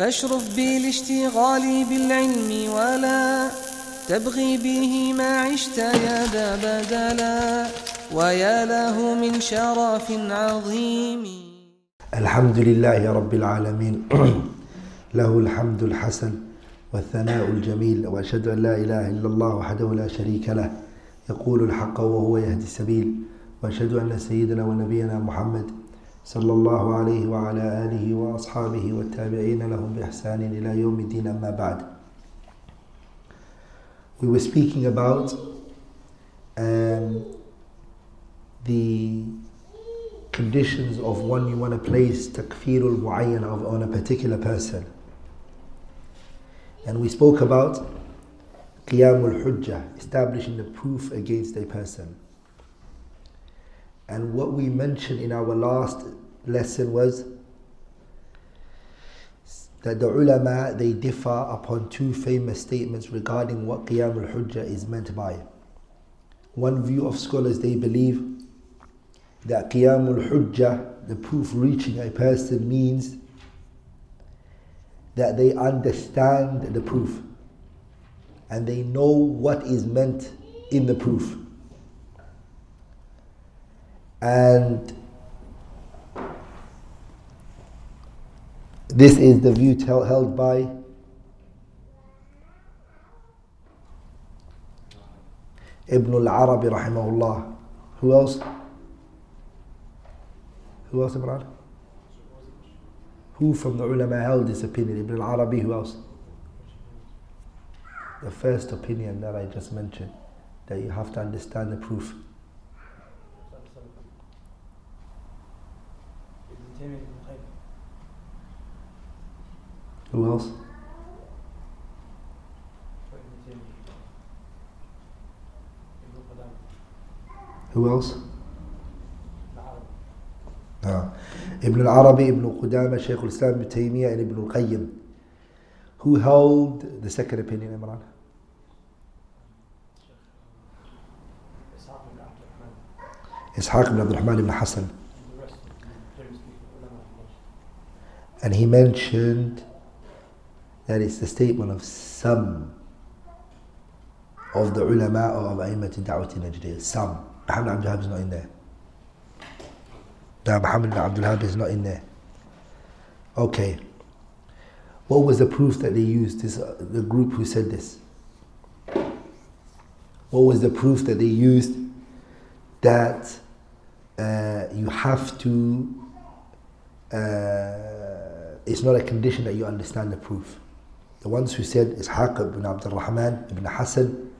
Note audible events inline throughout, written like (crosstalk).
فاشرف بالاشتغال بالعلم ولا تبغي به ما عشت يا ذا بدلا ويا له من شرف عظيم. الحمد لله رب العالمين. (clears throat) له الحمد الحسن والثناء الجميل وأشهد أن لا إله إلا الله وحده لا شريك له. يقول الحق وهو يهدي السبيل وأشهد أن سيدنا ونبينا محمد صلى الله عليه وعلى اله واصحابه والتابعين لهم باحسان الى يوم الدين اما بعد We were speaking about um, the conditions of one you want to place takfirul muayyan of on a particular person. And we spoke about qiyamul hujjah, establishing the proof against a person. And what we mentioned in our last lesson was that the ulama they differ upon two famous statements regarding what qiyamul hujjah is meant by. One view of scholars they believe that qiyamul hujjah, the proof reaching a person means that they understand the proof and they know what is meant in the proof. And this is the view held by Ibn al-Arabi rahimahullah. Who else? Who else, Imran? Who from the ulama held this opinion? Ibn al-Arabi, who else? The first opinion that I just mentioned, that you have to understand the proof. Who else? Who else? No. Ah. Ibn al-Arabi, Ibn Qudama, Shaykh al-Islam, Ibn Taymiyyah, and Ibn al-Qayyim. Who held the second opinion, Imran? Ishaq ibn Abdul Rahman ibn Hassan. And he mentioned that it's the statement of some of the ulama or of A'immat Da'wat Najdiyah. Some. Muhammad Abdul Wahab is not in there. No, Muhammad Abdul Wahab is not in there. Okay. What was the proof that they used? This uh, the group who said this. What was the proof that they used that uh, you have to? Uh, it's not a condition that you understand the proof. The ones who said Ishaq ibn Abdul Rahman ibn Hassan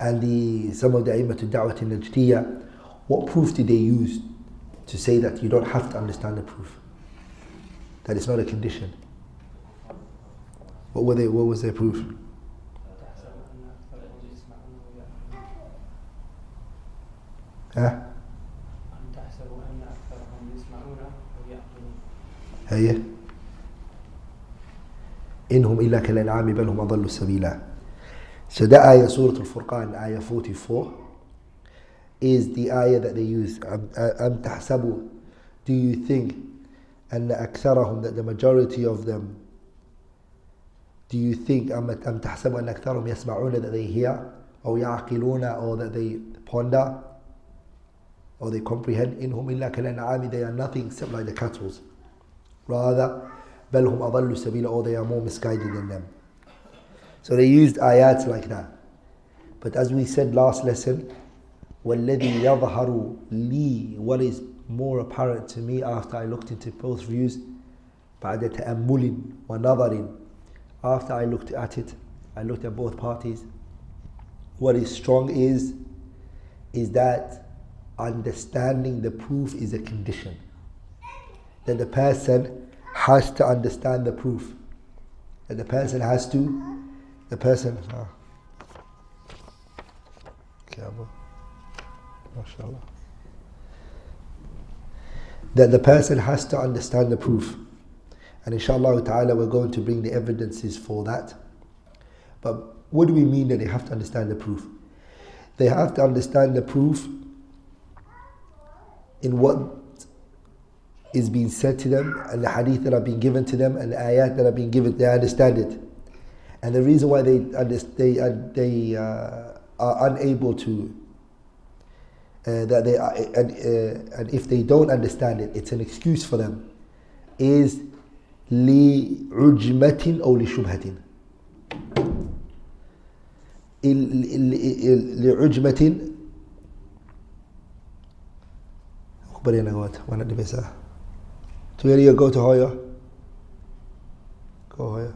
and the some of the Aimatul Da'wat in Najdiyah, what proof did they use to say that you don't have to understand the proof? That it's not a condition. What were they? What was their proof? Huh? هي إنهم إلا كالأنعام بل هم أضل السبيلا So that ayah, Surah Al-Furqan, ayah 44, is the ayah that they use. أم تحسبوا Do you think أن أكثرهم that the majority of them Do you think أم تحسبوا أن أكثرهم يسمعون that they hear أو يعقلون or that they ponder or they comprehend إنهم إلا كالأنعام they are nothing except like the cattle rather بل هم أضل سبيلا or they are more misguided than them so they used ayats like that but as we said last lesson والذي يظهر لي what is more apparent to me after I looked into both views بعد تأمل ونظر after I looked at it I looked at both parties what is strong is is that understanding the proof is a condition that the person has to understand the proof that the person has to the person ah. okay, Abu. MashaAllah. That the person has to understand the proof. And inshallah ta'ala we're going to bring the evidences for that. But what do we mean that they have to understand the proof? They have to understand the proof in what is being said to them and the hadith that are being given to them and the ayat that are being given, they understand it. And the reason why they, they, uh, they uh, are unable to, uh, that they are, and, uh, and if they don't understand it, it's an excuse for them, is لعجمة أو لشبهة لعجمة أخبرينا قوات وانا so where do you go to higher? Go higher.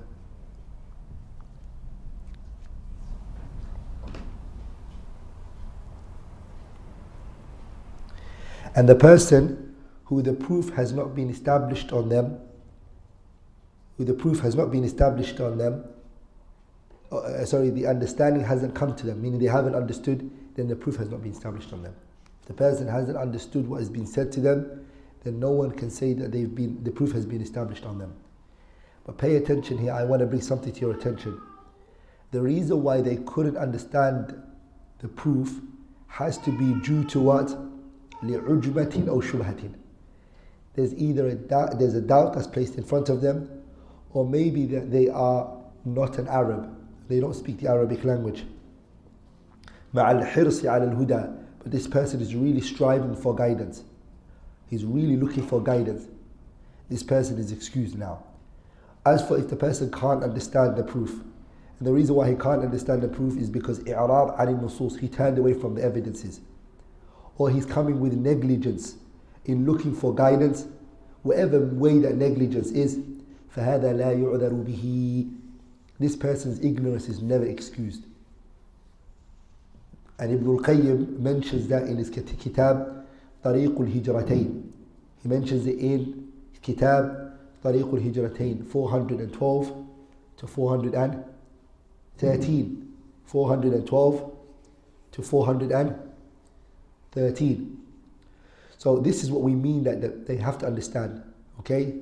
And the person who the proof has not been established on them, who the proof has not been established on them, uh, uh, sorry, the understanding hasn't come to them, meaning they haven't understood, then the proof has not been established on them. The person hasn't understood what has been said to them, then no one can say that they've been, the proof has been established on them. But pay attention here, I want to bring something to your attention. The reason why they couldn't understand the proof has to be due to what? لِعُجْبَةٍ أو شُبْهَةٍ. There's either a doubt, there's a doubt that's placed in front of them, or maybe that they are not an Arab. They don't speak the Arabic language. مع الحرص على الهدى but this person is really striving for guidance. He's really looking for guidance. This person is excused now. As for if the person can't understand the proof, and the reason why he can't understand the proof is because i'rab عن النصوص, he turned away from the evidences. Or he's coming with negligence in looking for guidance, whatever way that negligence is, فهذا لا يعذر به This person's ignorance is never excused. And Ibn al-Qayyim mentions that in his kitab طريق الهجرتين. He mentions it in his kitab طريق الهجرتين 412 to 413. 412 to 413. So this is what we mean that, that they have to understand. Okay?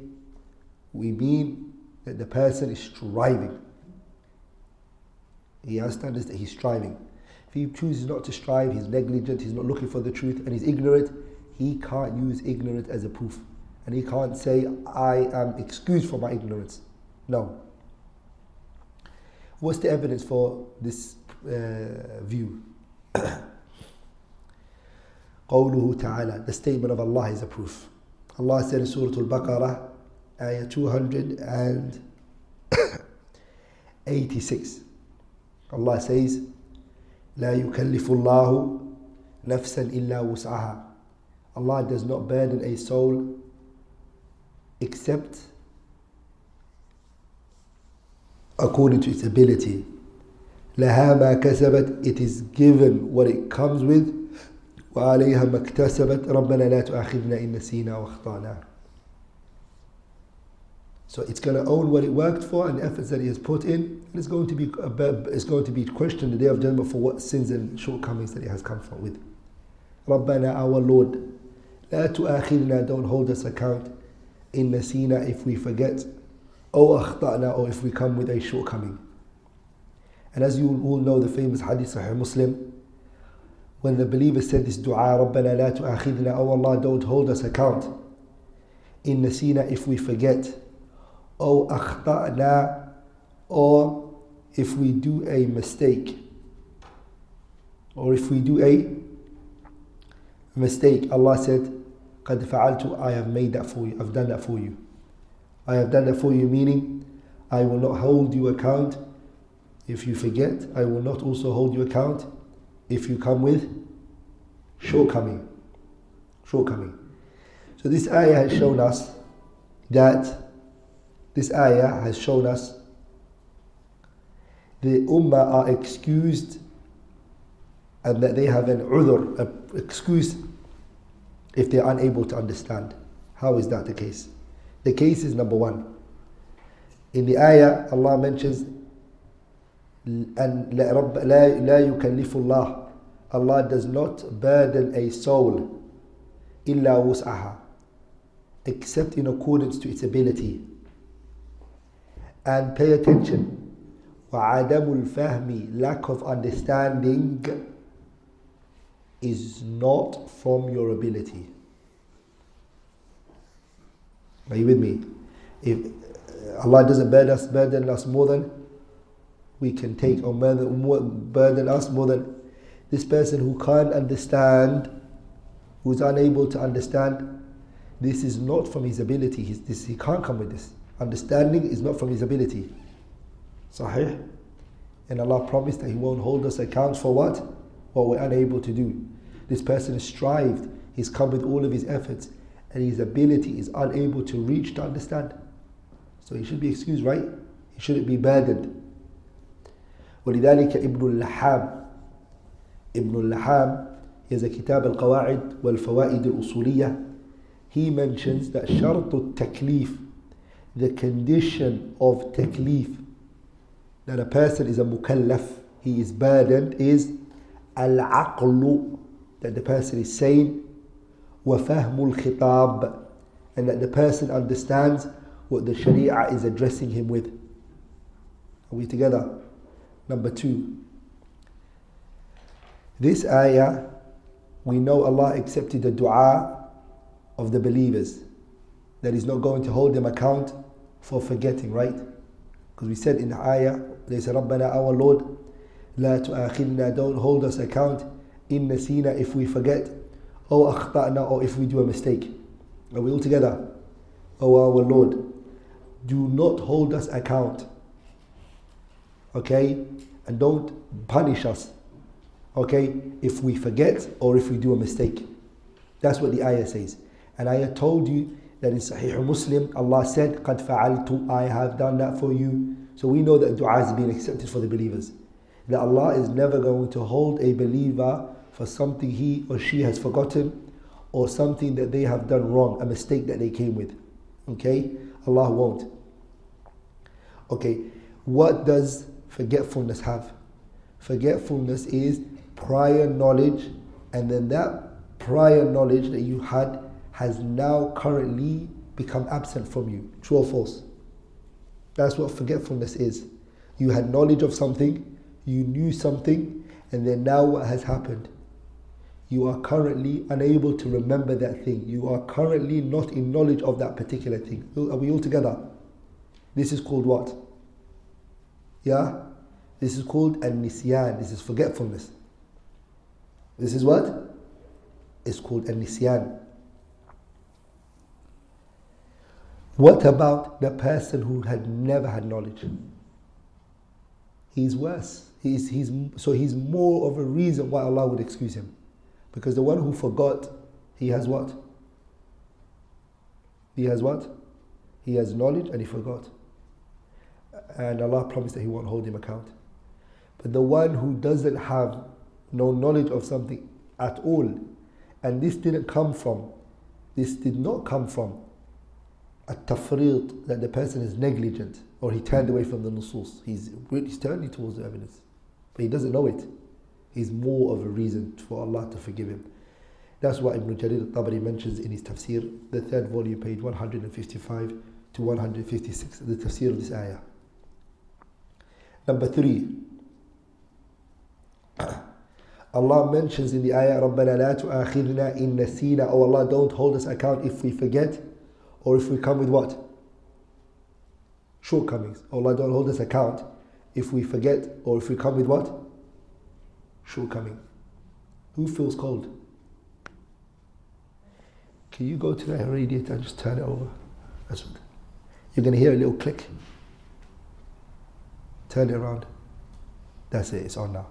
we mean that the person is striving. He understands that he's striving. If he chooses not to strive, he's negligent, he's not looking for the truth, and he's ignorant, he can't use ignorance as a proof. And he can't say, I am excused for my ignorance. No. What's the evidence for this uh, view? (coughs) قوله تعالى, the statement of Allah is a proof. Allah said in Surah Al-Baqarah, ayah 286. (coughs) Allah says, لا يكلف الله نفسا إلا وسعها. Allah does not burden a soul except according to its ability. لها ما كسبت it is given what it comes with وعليها ما اكتسبت ربنا لا تؤاخذنا إن نسينا واخطأنا So it's going to own what it worked for and the efforts that he has put in, and it's going to be uh, it's going to be questioned the day of judgment for what sins and shortcomings that it has come from with. ربنا our Lord, لا تؤاخذنا don't hold us account in nasina if we forget, أو أخطأنا or if we come with a shortcoming. And as you all know, the famous hadith Sahih Muslim, when the believer said this dua, ربنا لا تؤاخذنا, oh Allah, don't hold us account in nasina if we forget. أو أخطأنا or if we do a mistake or if we do a mistake Allah said قد فعلت I have made that for you I've done that for you I have done that for you meaning I will not hold you account if you forget I will not also hold you account if you come with shortcoming shortcoming so this ayah has shown us that this ayah has shown us the ummah are excused and that they have an udhr, an excuse if they are unable to understand. How is that the case? The case is number one. In the ayah, Allah mentions and لا يكلف الله Allah does not burden a soul إلا وسعها except in accordance to its ability and pay attention. وعدم الفهم lack of understanding is not from your ability. Are you with me? If Allah doesn't burden us, burden us more than we can take, or burden, more, burden us more than this person who can't understand, who's unable to understand, this is not from his ability. He's, this, he can't come with this. Understanding is not from his ability. Sahih? And Allah promised that He won't hold us accounts for what? What we're unable to do. This person has strived, he's come with all of his efforts, and his ability is unable to reach to understand. So he should be excused, right? He shouldn't be burdened. ولذلك ابن اللحام ابن اللحام is a كتاب القواعد والفوائد الأصولية he mentions that شرط التكليف the condition of taklif that a person is a mukallaf he is burdened is al-aqlu that the person is sane وفهم الخطاب and that the person understands what the sharia is addressing him with are we together number two this ayah we know Allah accepted the dua of the believers that He's not going to hold them account for forgetting, right? Because we said in the ayah, they said, Rabbana, our Lord, la tu'akhidna, don't hold us account in nasina if we forget, or akhta'na, or if we do a mistake. Are we all together? Oh our Lord, do not hold us account. Okay? And don't punish us. Okay? If we forget or if we do a mistake. That's what the ayah says. And I told you that in Sahih Muslim, Allah said, قَدْ فَعَلْتُ I have done that for you. So we know that dua has been accepted for the believers. That Allah is never going to hold a believer for something he or she has forgotten or something that they have done wrong, a mistake that they came with. Okay? Allah won't. Okay, what does forgetfulness have? Forgetfulness is prior knowledge, and then that prior knowledge that you had has now currently become absent from you. True or false? That's what forgetfulness is. You had knowledge of something, you knew something, and then now what has happened? You are currently unable to remember that thing. You are currently not in knowledge of that particular thing. Are we all together? This is called what? Yeah? This is called an nisyan. This is forgetfulness. This is what? It's called an nisyan. What about the person who had never had knowledge? He's worse. He's, he's, so he's more of a reason why Allah would excuse him. Because the one who forgot, he has what? He has what? He has knowledge and he forgot. And Allah promised that He won't hold him account. But the one who doesn't have no knowledge of something at all, and this didn't come from, this did not come from at-tafrit, that the person is negligent or he turned away from the nusus. He's, he's turning towards the evidence, but he doesn't know it. He's more of a reason for Allah to forgive him. That's why Ibn Jarir al-Tabari mentions in his tafsir, the third volume, page 155 to 156, the tafsir of this ayah. Number three, (coughs) Allah mentions in the ayah, رَبَّنَا لَا تُؤَاخِذْنَا إِن نَّسِينَا Oh Allah, don't hold us account if we forget or if we come with what? Shortcomings. Allah, don't hold us account if we forget or if we come with what? Shortcoming. Who feels cold? Can you go to that radiator and just turn it over? That's what. You're going to hear a little click. Turn it around. That's it, it's on now.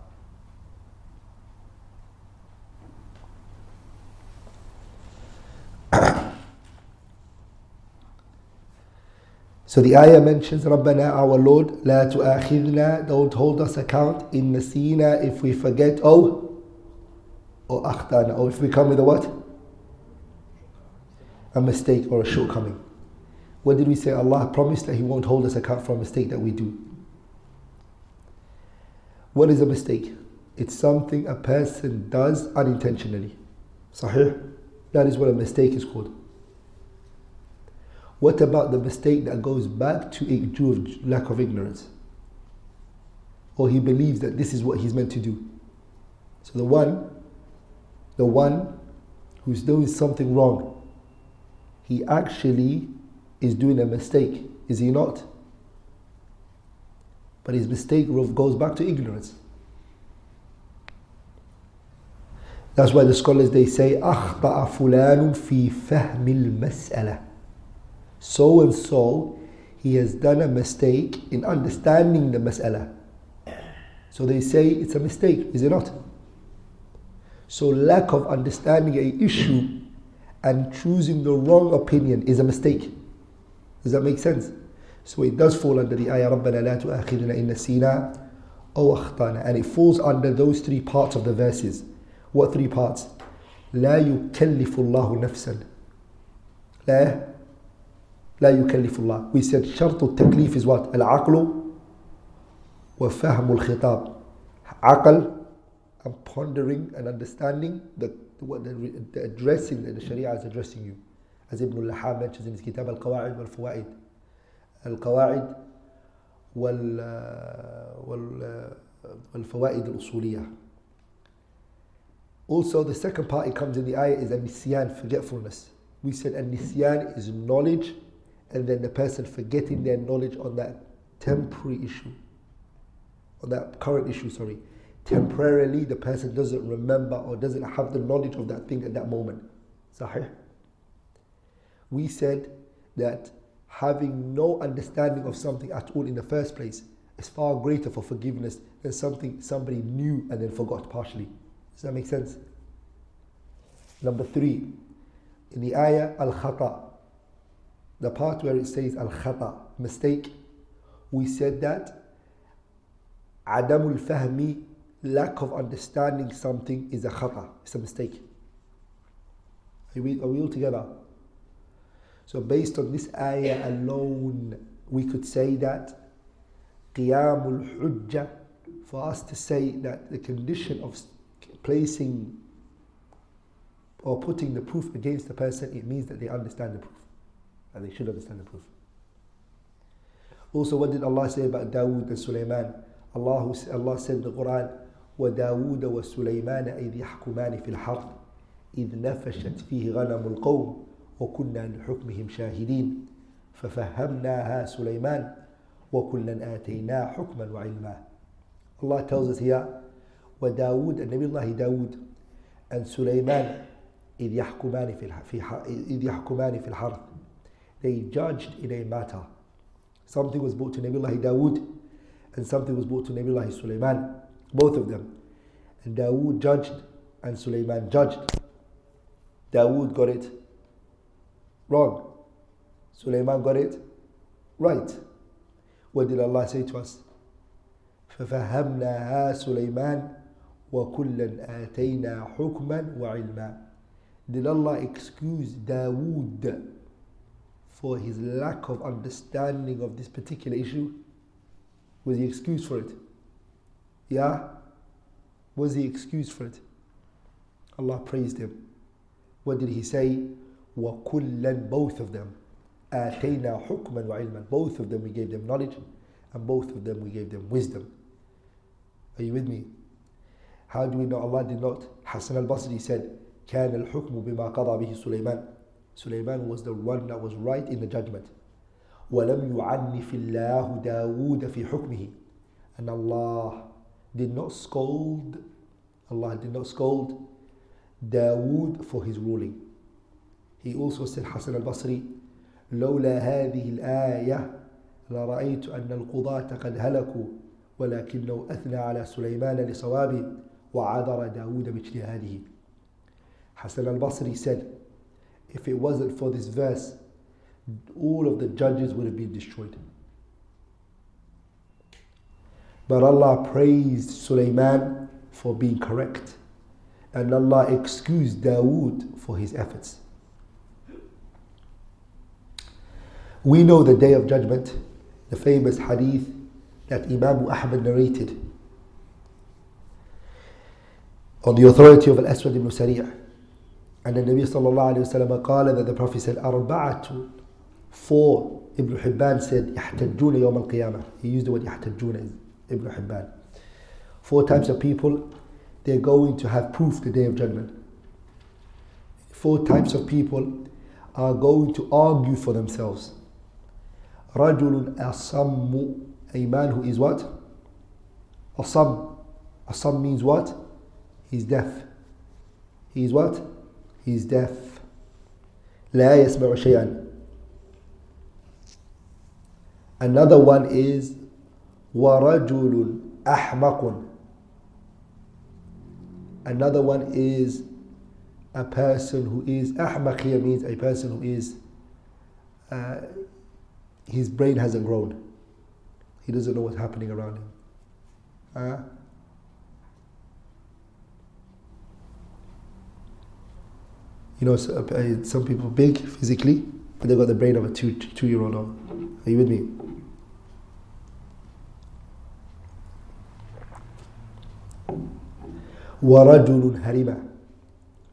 So the ayah mentions, Rabbana, our Lord, La tu'akhidna, don't hold us account, in nasina, if we forget, oh, or akhtana, or if we come with a what? A mistake or a shortcoming. What did we say? Allah promised that He won't hold us account for a mistake that we do. What is a mistake? It's something a person does unintentionally. Sahih? That is what a mistake is called. What about the mistake that goes back to lack of ignorance? Or he believes that this is what he's meant to do. So the one, the one who's doing something wrong, he actually is doing a mistake, is he not? But his mistake goes back to ignorance. That's why the scholars they say أخطأ فلان في فهم المسألة. So and so, he has done a mistake in understanding the mas'ala. So they say it's a mistake, is it not? So lack of understanding a issue and choosing the wrong opinion is a mistake. Does that make sense? So it does fall under the ayah رَبَّنَا لَا تُؤَخِذْنَا إِنَّ سِينَا أَوْ أَخْطَأْنَا And it falls under those three parts of the verses. What three parts? لا يكلف الله نفسا لا لا يكلف الله We said شرط التكليف is what? العقل وفهم الخطاب عقل and pondering and understanding the, what the, the addressing that the Sharia is addressing you. As Ibn al-Lahab mentions in his kitab Al-Qawa'id wal-Fawaid. Al-Qawa'id wal-Fawaid al-Usuliyah. Also, the second part it comes in the ayah is an-nisyan, forgetfulness. We said an-nisyan is knowledge and then the person forgetting their knowledge on that temporary issue, on that current issue, sorry. Temporarily, the person doesn't remember or doesn't have the knowledge of that thing at that moment. Sahih? We said that having no understanding of something at all in the first place is far greater for forgiveness than something somebody knew and then forgot partially. Does that make sense? Number three, in the ayah al khata, the part where it says al khata, mistake, we said that adamul fahmi, lack of understanding something is a khata, it's a mistake. Are we, are we all together? So based on this ayah alone, we could say that qiyamul hujjah, for us to say that the condition of placing or putting the proof against the person, it means that they understand the proof. And they should understand the proof. Also, what did Allah say about Dawood and Sulaiman? Allah, Allah said in the Quran, وداود وسليمان إذ يحكمان في الحرث إذ نفشت فيه غنم القوم وكنا لحكمهم شاهدين ففهمناها سليمان وكلا آتينا حكما وعلما Allah tells us here وداود النبي الله داود and سليمان إذ يحكمان في إذ يحكمان في الحرث they judged in a matter something was brought to Nabi Allah Dawood and something was brought to Nabi Allah Sulaiman both of them and Dawood judged and Sulaiman judged Dawood got it wrong Sulaiman got it right what did Allah say to us ففهمناها سليمان وكلا آتينا حكما وعلما Did Allah excuse Dawood for his lack of understanding of this particular issue? Was he excused for it? Yeah? Was he excused for it? Allah praised him. What did he say? وَكُلًّا Both of them. آتَيْنَا حُكْمًا وَعِلْمًا Both of them we gave them knowledge and both of them we gave them wisdom. Are you with me? How do we know Allah did not? Hassan al-Basri said, كان الحكم بما قضى به سليمان Sulaiman was the one that was right in the judgment ولم يعنف الله داود في حكمه and Allah did not scold Allah did not scold Dawood for his ruling he also said Hassan al-Basri لولا هذه الآية لرأيت أن القضاة قد هلكوا ولكنه أثنى على سليمان لصوابه وعذر داود باجتهاده Hassan al-Basri said, if it wasn't for this verse, all of the judges would have been destroyed. But Allah praised Sulaiman for being correct. And Allah excused Dawood for his efforts. We know the day of judgment, the famous hadith that Imam Ahmad narrated on the authority of Al-Aswad ibn Sari' and the Nabi sallallahu alayhi wa sallam قال that the Prophet said أربعة four Ibn Hibban said يحتجون يوم القيامة he used the word يحتجون Ibn Hibban four types of people they're going to have proof the day of judgment four types of people are going to argue for themselves رجل أصم a man who is what? Asam. Asam means what? He's deaf. He's what? He's deaf. لا يسمع شيئا. Another one is ورجل أحمق. Another one is a person who is أحمق here means a person who is uh, his brain hasn't grown. He doesn't know what's happening around him. Uh, you know, so, uh, some people big physically, but they've got the brain of a two two year old. Are you with me? ورجل هرم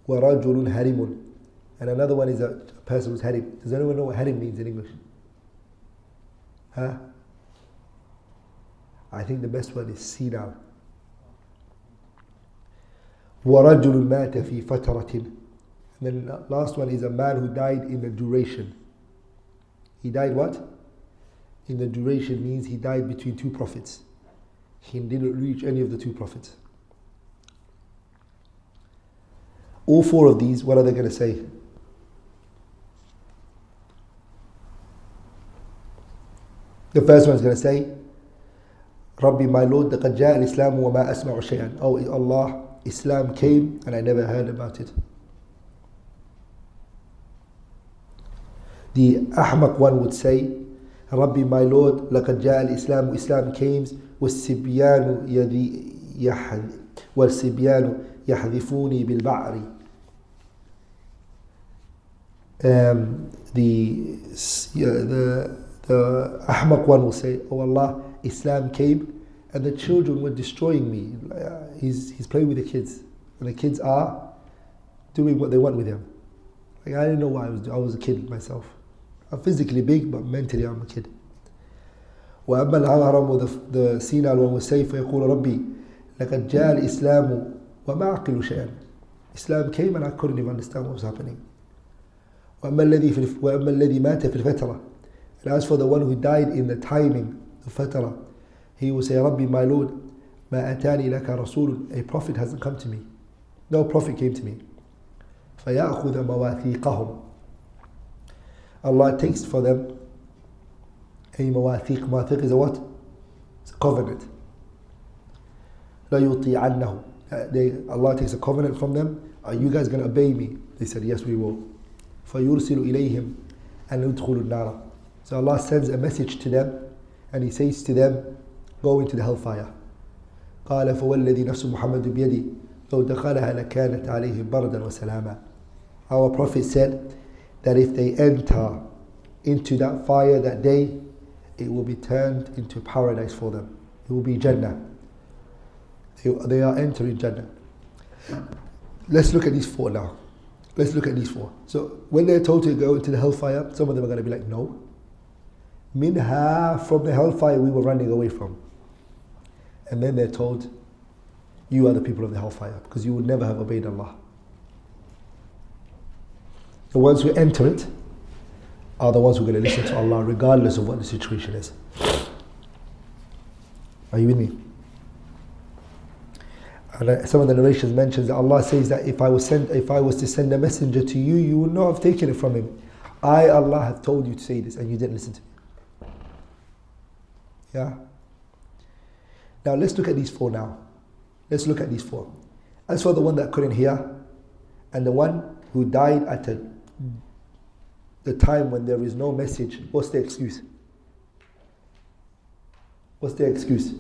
ورجل هرم and another one is a person who's harim. Does anyone know what harim means in English? Huh? I think the best one is senile. ورجل مات في فترة and then the last one is a man who died in the duration. He died what? In the duration means he died between two prophets. He didn't reach any of the two prophets. All four of these, what are they going to say? The first one is going to say, Rabbi, my Lord, لقد جاء الإسلام وما أسمع شيئا. Oh Allah, Islam came and I never heard about it. The Ahmaq one would say, Rabbi, my Lord, لقد جاء الإسلام, Islam came, والسبيان يذي يحذ والسبيان يحذفوني بالبعر. Um, the, the, the Ahmaq one will say, Oh Allah, Islam came and the children were destroying me. He's, he's playing with the kids. And the kids are doing what they want with him. Like, I didn't know why I was, I was a kid myself. I'm physically big, but mentally I'm a kid. وأما الهرم one will say فيقول ربي لقد جاء الإسلام وما أعقل شيئا Islam came and I couldn't even understand what was happening وأما الذي في وأما الذي مات في الفترة and as for the one who died in the timing the فترة he will say ربي my Lord ما أتاني لك رسول a prophet hasn't come to me no prophet came to me فيأخذ مواثيقهم Allah takes for them a مواثيق مواثيق is a what? It's a covenant لا يطيعنه they, Allah takes a covenant from them are you guys going to obey me they said yes we will فيرسل إليهم أن يدخلوا النار so Allah sends a message to them and he says to them go into the hellfire قال فوالذي نفس محمد بيدي لو دخلها لكانت عليهم بردا وسلاما our prophet said that if they enter into that fire that day it will be turned into paradise for them. It will be Jannah. They, are entering Jannah. Let's look at these four now. Let's look at these four. So when they're told to go into the hellfire some of them are going to be like no. Minha from the hellfire we were running away from. And then they're told you are the people of the hellfire because you would never have obeyed Allah the ones who enter it are the ones who are going to listen to Allah regardless of what the situation is. Are you with me? And uh, some of the narrations mentions that Allah says that if I was sent, if I was to send a messenger to you, you would not have taken it from him. I, Allah, have told you to say this, and you didn't listen to me. Yeah. Now let's look at these four. Now, let's look at these four. As for the one that couldn't hear, and the one who died at a the time when there is no message, what's the excuse? What's the excuse?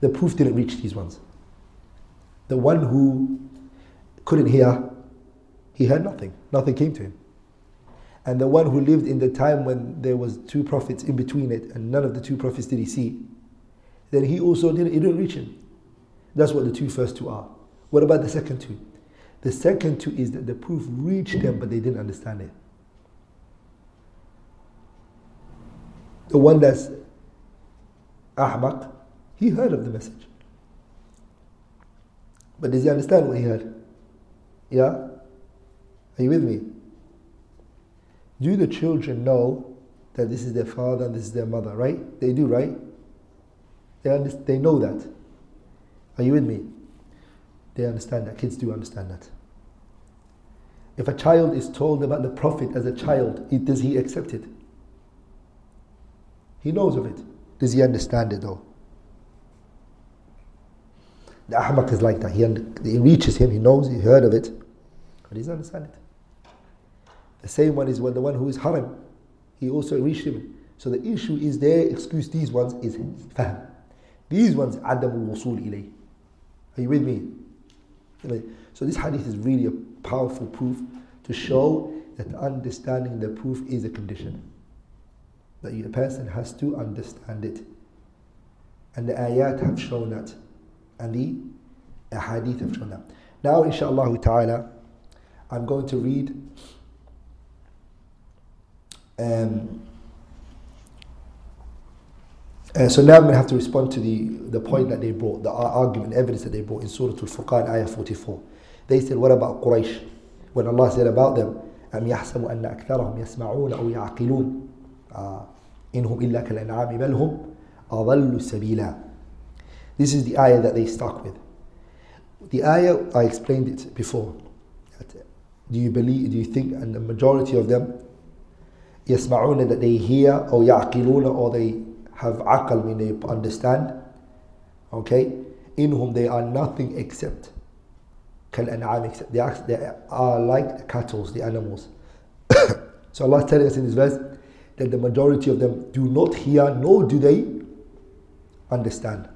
The proof didn't reach these ones. The one who couldn't hear, he heard nothing. Nothing came to him. And the one who lived in the time when there was two prophets in between it, and none of the two prophets did he see, then he also didn't, it didn't reach him. That's what the two first two are. What about the second two? The second two is that the proof reached them, but they didn't understand it. The one that's Ahmaq, he heard of the message. But does he understand what he heard? Yeah? Are you with me? Do the children know that this is their father and this is their mother, right? They do, right? They, understand, they know that. Are you with me? They understand that. Kids do understand that. If a child is told about the Prophet as a child, does he accept it? He knows of it. Does he understand it though? The ahmak is like that. He, reaches him, he knows, he heard of it, but he doesn't understand it. The same one is when the one who is haram, he also reached him. So the issue is there, excuse these ones is fahm. These ones, adam wusul ilay. Are you with me? So this hadith is really a powerful proof to show that understanding the proof is a condition. That a person has to understand it. And the ayat have shown that. And the hadith have shown that. Now, inshallah ta'ala, I'm going to read um, uh, so now I'm going to have to respond to the, the point that they brought, the argument, evidence that they brought in Surah Al-Furqan, ayah 44. They said, what about Quraysh? When Allah said about them, أم يحسب أن أكثرهم يسمعون أو يعقلون إنهم إلا كالأنعام بل هم أضل سبيلا This is the ayah that they stuck with. The ayah, I explained it before. Do you believe, do you think, and the majority of them, يسمعون that they hear, or يعقلون, or they have aql, meaning they understand. Okay? In whom they are nothing except they are, they are like the cattle, the animals. (coughs) so Allah is telling us in this verse that the majority of them do not hear nor do they understand.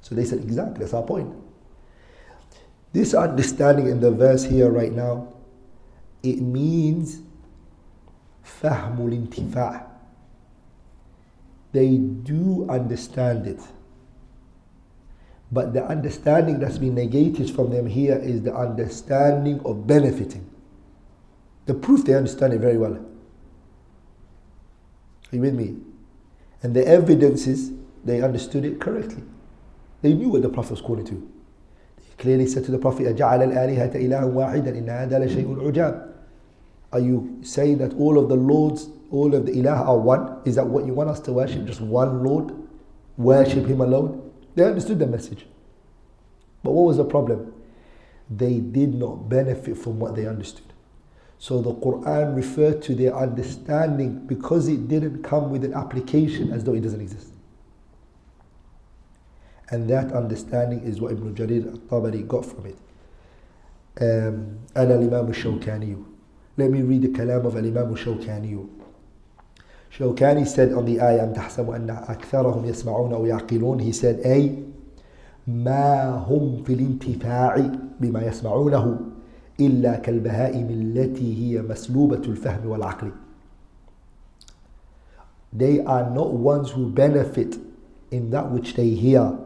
So they said, exactly, that's our point. This understanding in the verse here right now, it means فهم الانتفاع they do understand it. But the understanding that's been negated from them here is the understanding of benefiting. The proof they understand it very well. Are you with me? And the evidence is they understood it correctly. They knew what the Prophet was calling to. They clearly said to the Prophet, أَجَعَلَ الْآلِهَةَ إِلَهًا وَاحِدًا إِنَّ هَذَا لَشَيْءٌ عُجَابٌ Are you saying that all of the Lords all of the ilah are one? Is that what you want us to worship? Just one Lord? Worship Him alone? They understood the message. But what was the problem? They did not benefit from what they understood. So the Quran referred to their understanding because it didn't come with an application as though it doesn't exist. And that understanding is what Ibn Jarir al-Tabari got from it. Um, أنا الإمام الشوكاني Let me read the kalam of Imam al-Shawkani. Shawkani said on the ayah, أم تحسب أن أكثرهم يسمعون أو يعقلون He said, أي ما هم في الانتفاع بما يسمعونه إلا كالبهائم التي هي مسلوبة الفهم والعقل They are not ones who benefit in that which they hear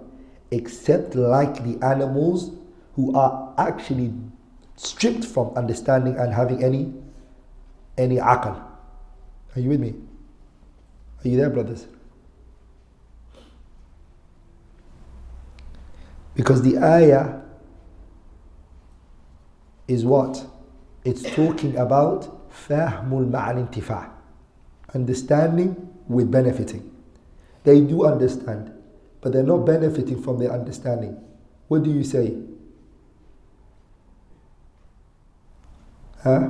except like the animals who are actually stripped from understanding and having any any aql. Are you with me? Are you there, brothers? Because the ayah is what? It's talking about fahmul ma'al intifa' understanding with benefiting. They do understand, but they're not benefiting from their understanding. What do you say? Huh?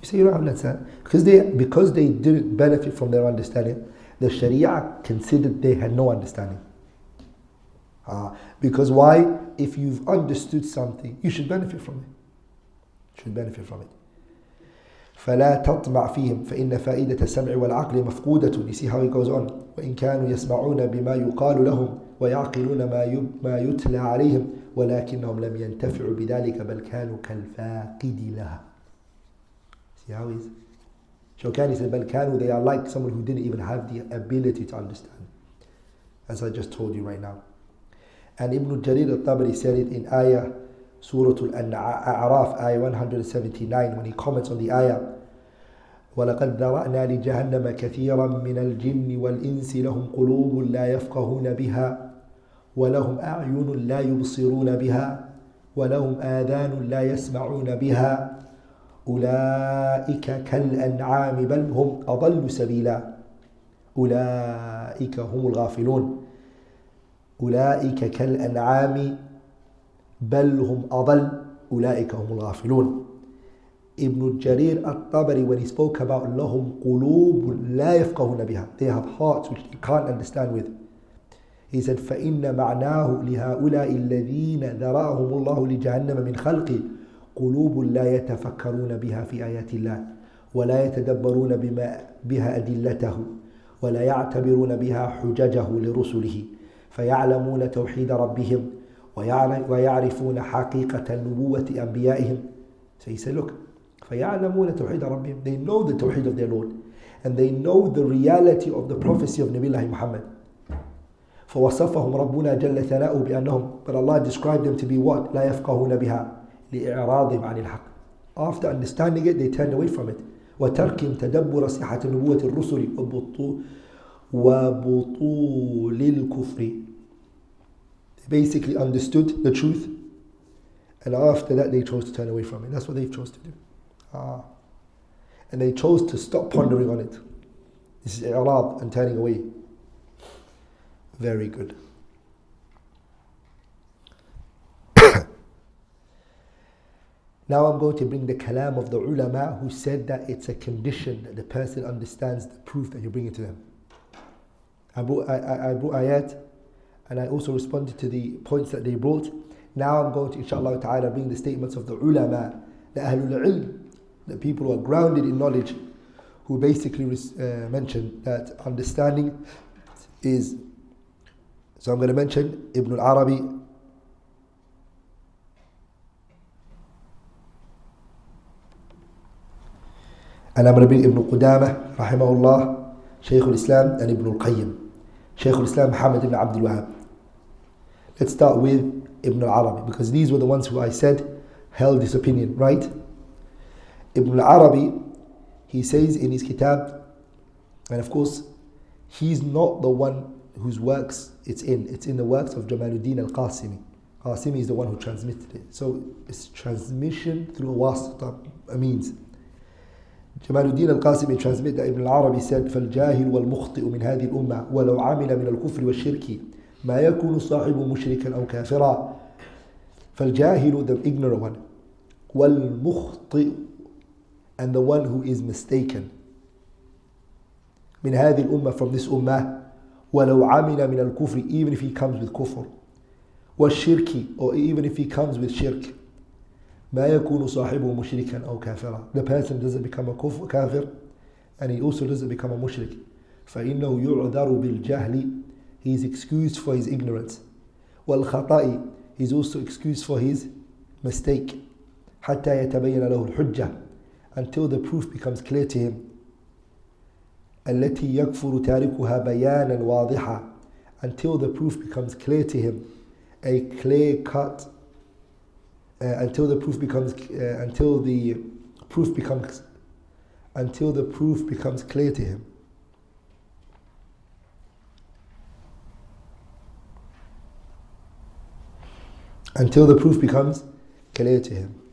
You say you don't have understand because they because they didn't benefit from their understanding the Sharia considered they had no understanding. Uh, because why? If you've understood something, you should benefit from it. You should benefit from it. فلا تطمع فيهم فإن فائدة السمع والعقل مفقودة. You see how he goes on. وإن كانوا يسمعون بما يقال لهم ويعقلون ما ما يتلى عليهم ولكنهم لم ينتفعوا بذلك بل كانوا كالفاقد لها. See how he is? Shawkani said, they are like someone who didn't even have the ability to understand. As I just told you right now. And Ibn Jarir al-Tabari said it in Ayah, Surah Al-A'raf, Ayah 179, when he comments on the Ayah, ولقد ذرأنا لجهنم كثيرا من الجن والإنس لهم قلوب لا يفقهون بها ولهم أعين لا يبصرون بها ولهم آذان لا يسمعون بها أولئك كالأنعام بل هم أضل سبيلا. أولئك هم الغافلون. أولئك كالأنعام بل هم أضل. أولئك هم الغافلون. Ibn Jarir al-Tabari when he spoke about لهم قلوب لا يفقهون بها. They have hearts which you can't understand with. He said فإن معناه لهؤلاء الذين ذرأهم الله لجهنم من خلقه. قلوب لا يتفكرون بها في آيات الله ولا يتدبرون بما بها أدلته ولا يعتبرون بها حججه لرسله فيعلمون توحيد ربهم ويعرفون حقيقة نبوة أنبيائهم. So he said, look, فيعلمون توحيد ربهم. They know the tawheed of their Lord. And they know the reality of the prophecy of Nabi Muhammad. فوصفهم ربنا جل ثناؤه بأنهم but Allah described them to be what? لا يفقهون بها. لإعراضهم عن الحق after understanding it they turned away from it وتركهم تدبر صحة نبوة الرسل وبطول الكفر they basically understood the truth and after that they chose to turn away from it that's what they chose to do ah. and they chose to stop pondering on it this is i'rad and turning away very good Now I'm going to bring the kalam of the ulama who said that it's a condition that the person understands the proof that you're bringing to them. I brought, I, I, I brought ayat and I also responded to the points that they brought. Now I'm going to, inshallah ta'ala, bring the statements of the ulama, the ahlul ilm, the people who are grounded in knowledge, who basically uh, mentioned that understanding is. So I'm going to mention Ibn al Arabi, Going to bring Ibn Qudamah, rahimahullah, Shaykh al-Islam, and Ibn al-Qayyim. Al-Islam Muhammad ibn Abdul Wahab. Let's start with Ibn al-Arabi, because these were the ones who I said held this opinion, right? Ibn al-Arabi, he says in his kitab, and of course, he's not the one whose works it's in. It's in the works of Jamaluddin al-Qasimi. Qasimi is the one who transmitted it. So it's transmission through a a means. جمال الدين transmit that Ibn al-Arabi said فالجاهل والمخطئ من هذه الأمة ولو عمل من الكفر والشرك ما يكون صاحب مشركا أو كافرا. فالجاهل the ignorant one والمخطئ and the one who is mistaken. من هذه الأمة from this أمة ولو عمل من الكفر even if he comes with كفر والشرك or even if he comes with shirk. ما يكون صاحبه مشركا أو كافرا the person doesn't become a kafir and he also doesn't become a mushrik فإنه يعذر بالجهل he is excused for his ignorance والخطأ he is also excused for his mistake حتى يتبين له الحجة until the proof becomes clear to him التي يكفر تاركها بيانا واضحا until the proof becomes clear to him a clear cut uh, until the proof becomes uh, until the proof becomes until the proof becomes clear to him. Until the proof becomes clear to him.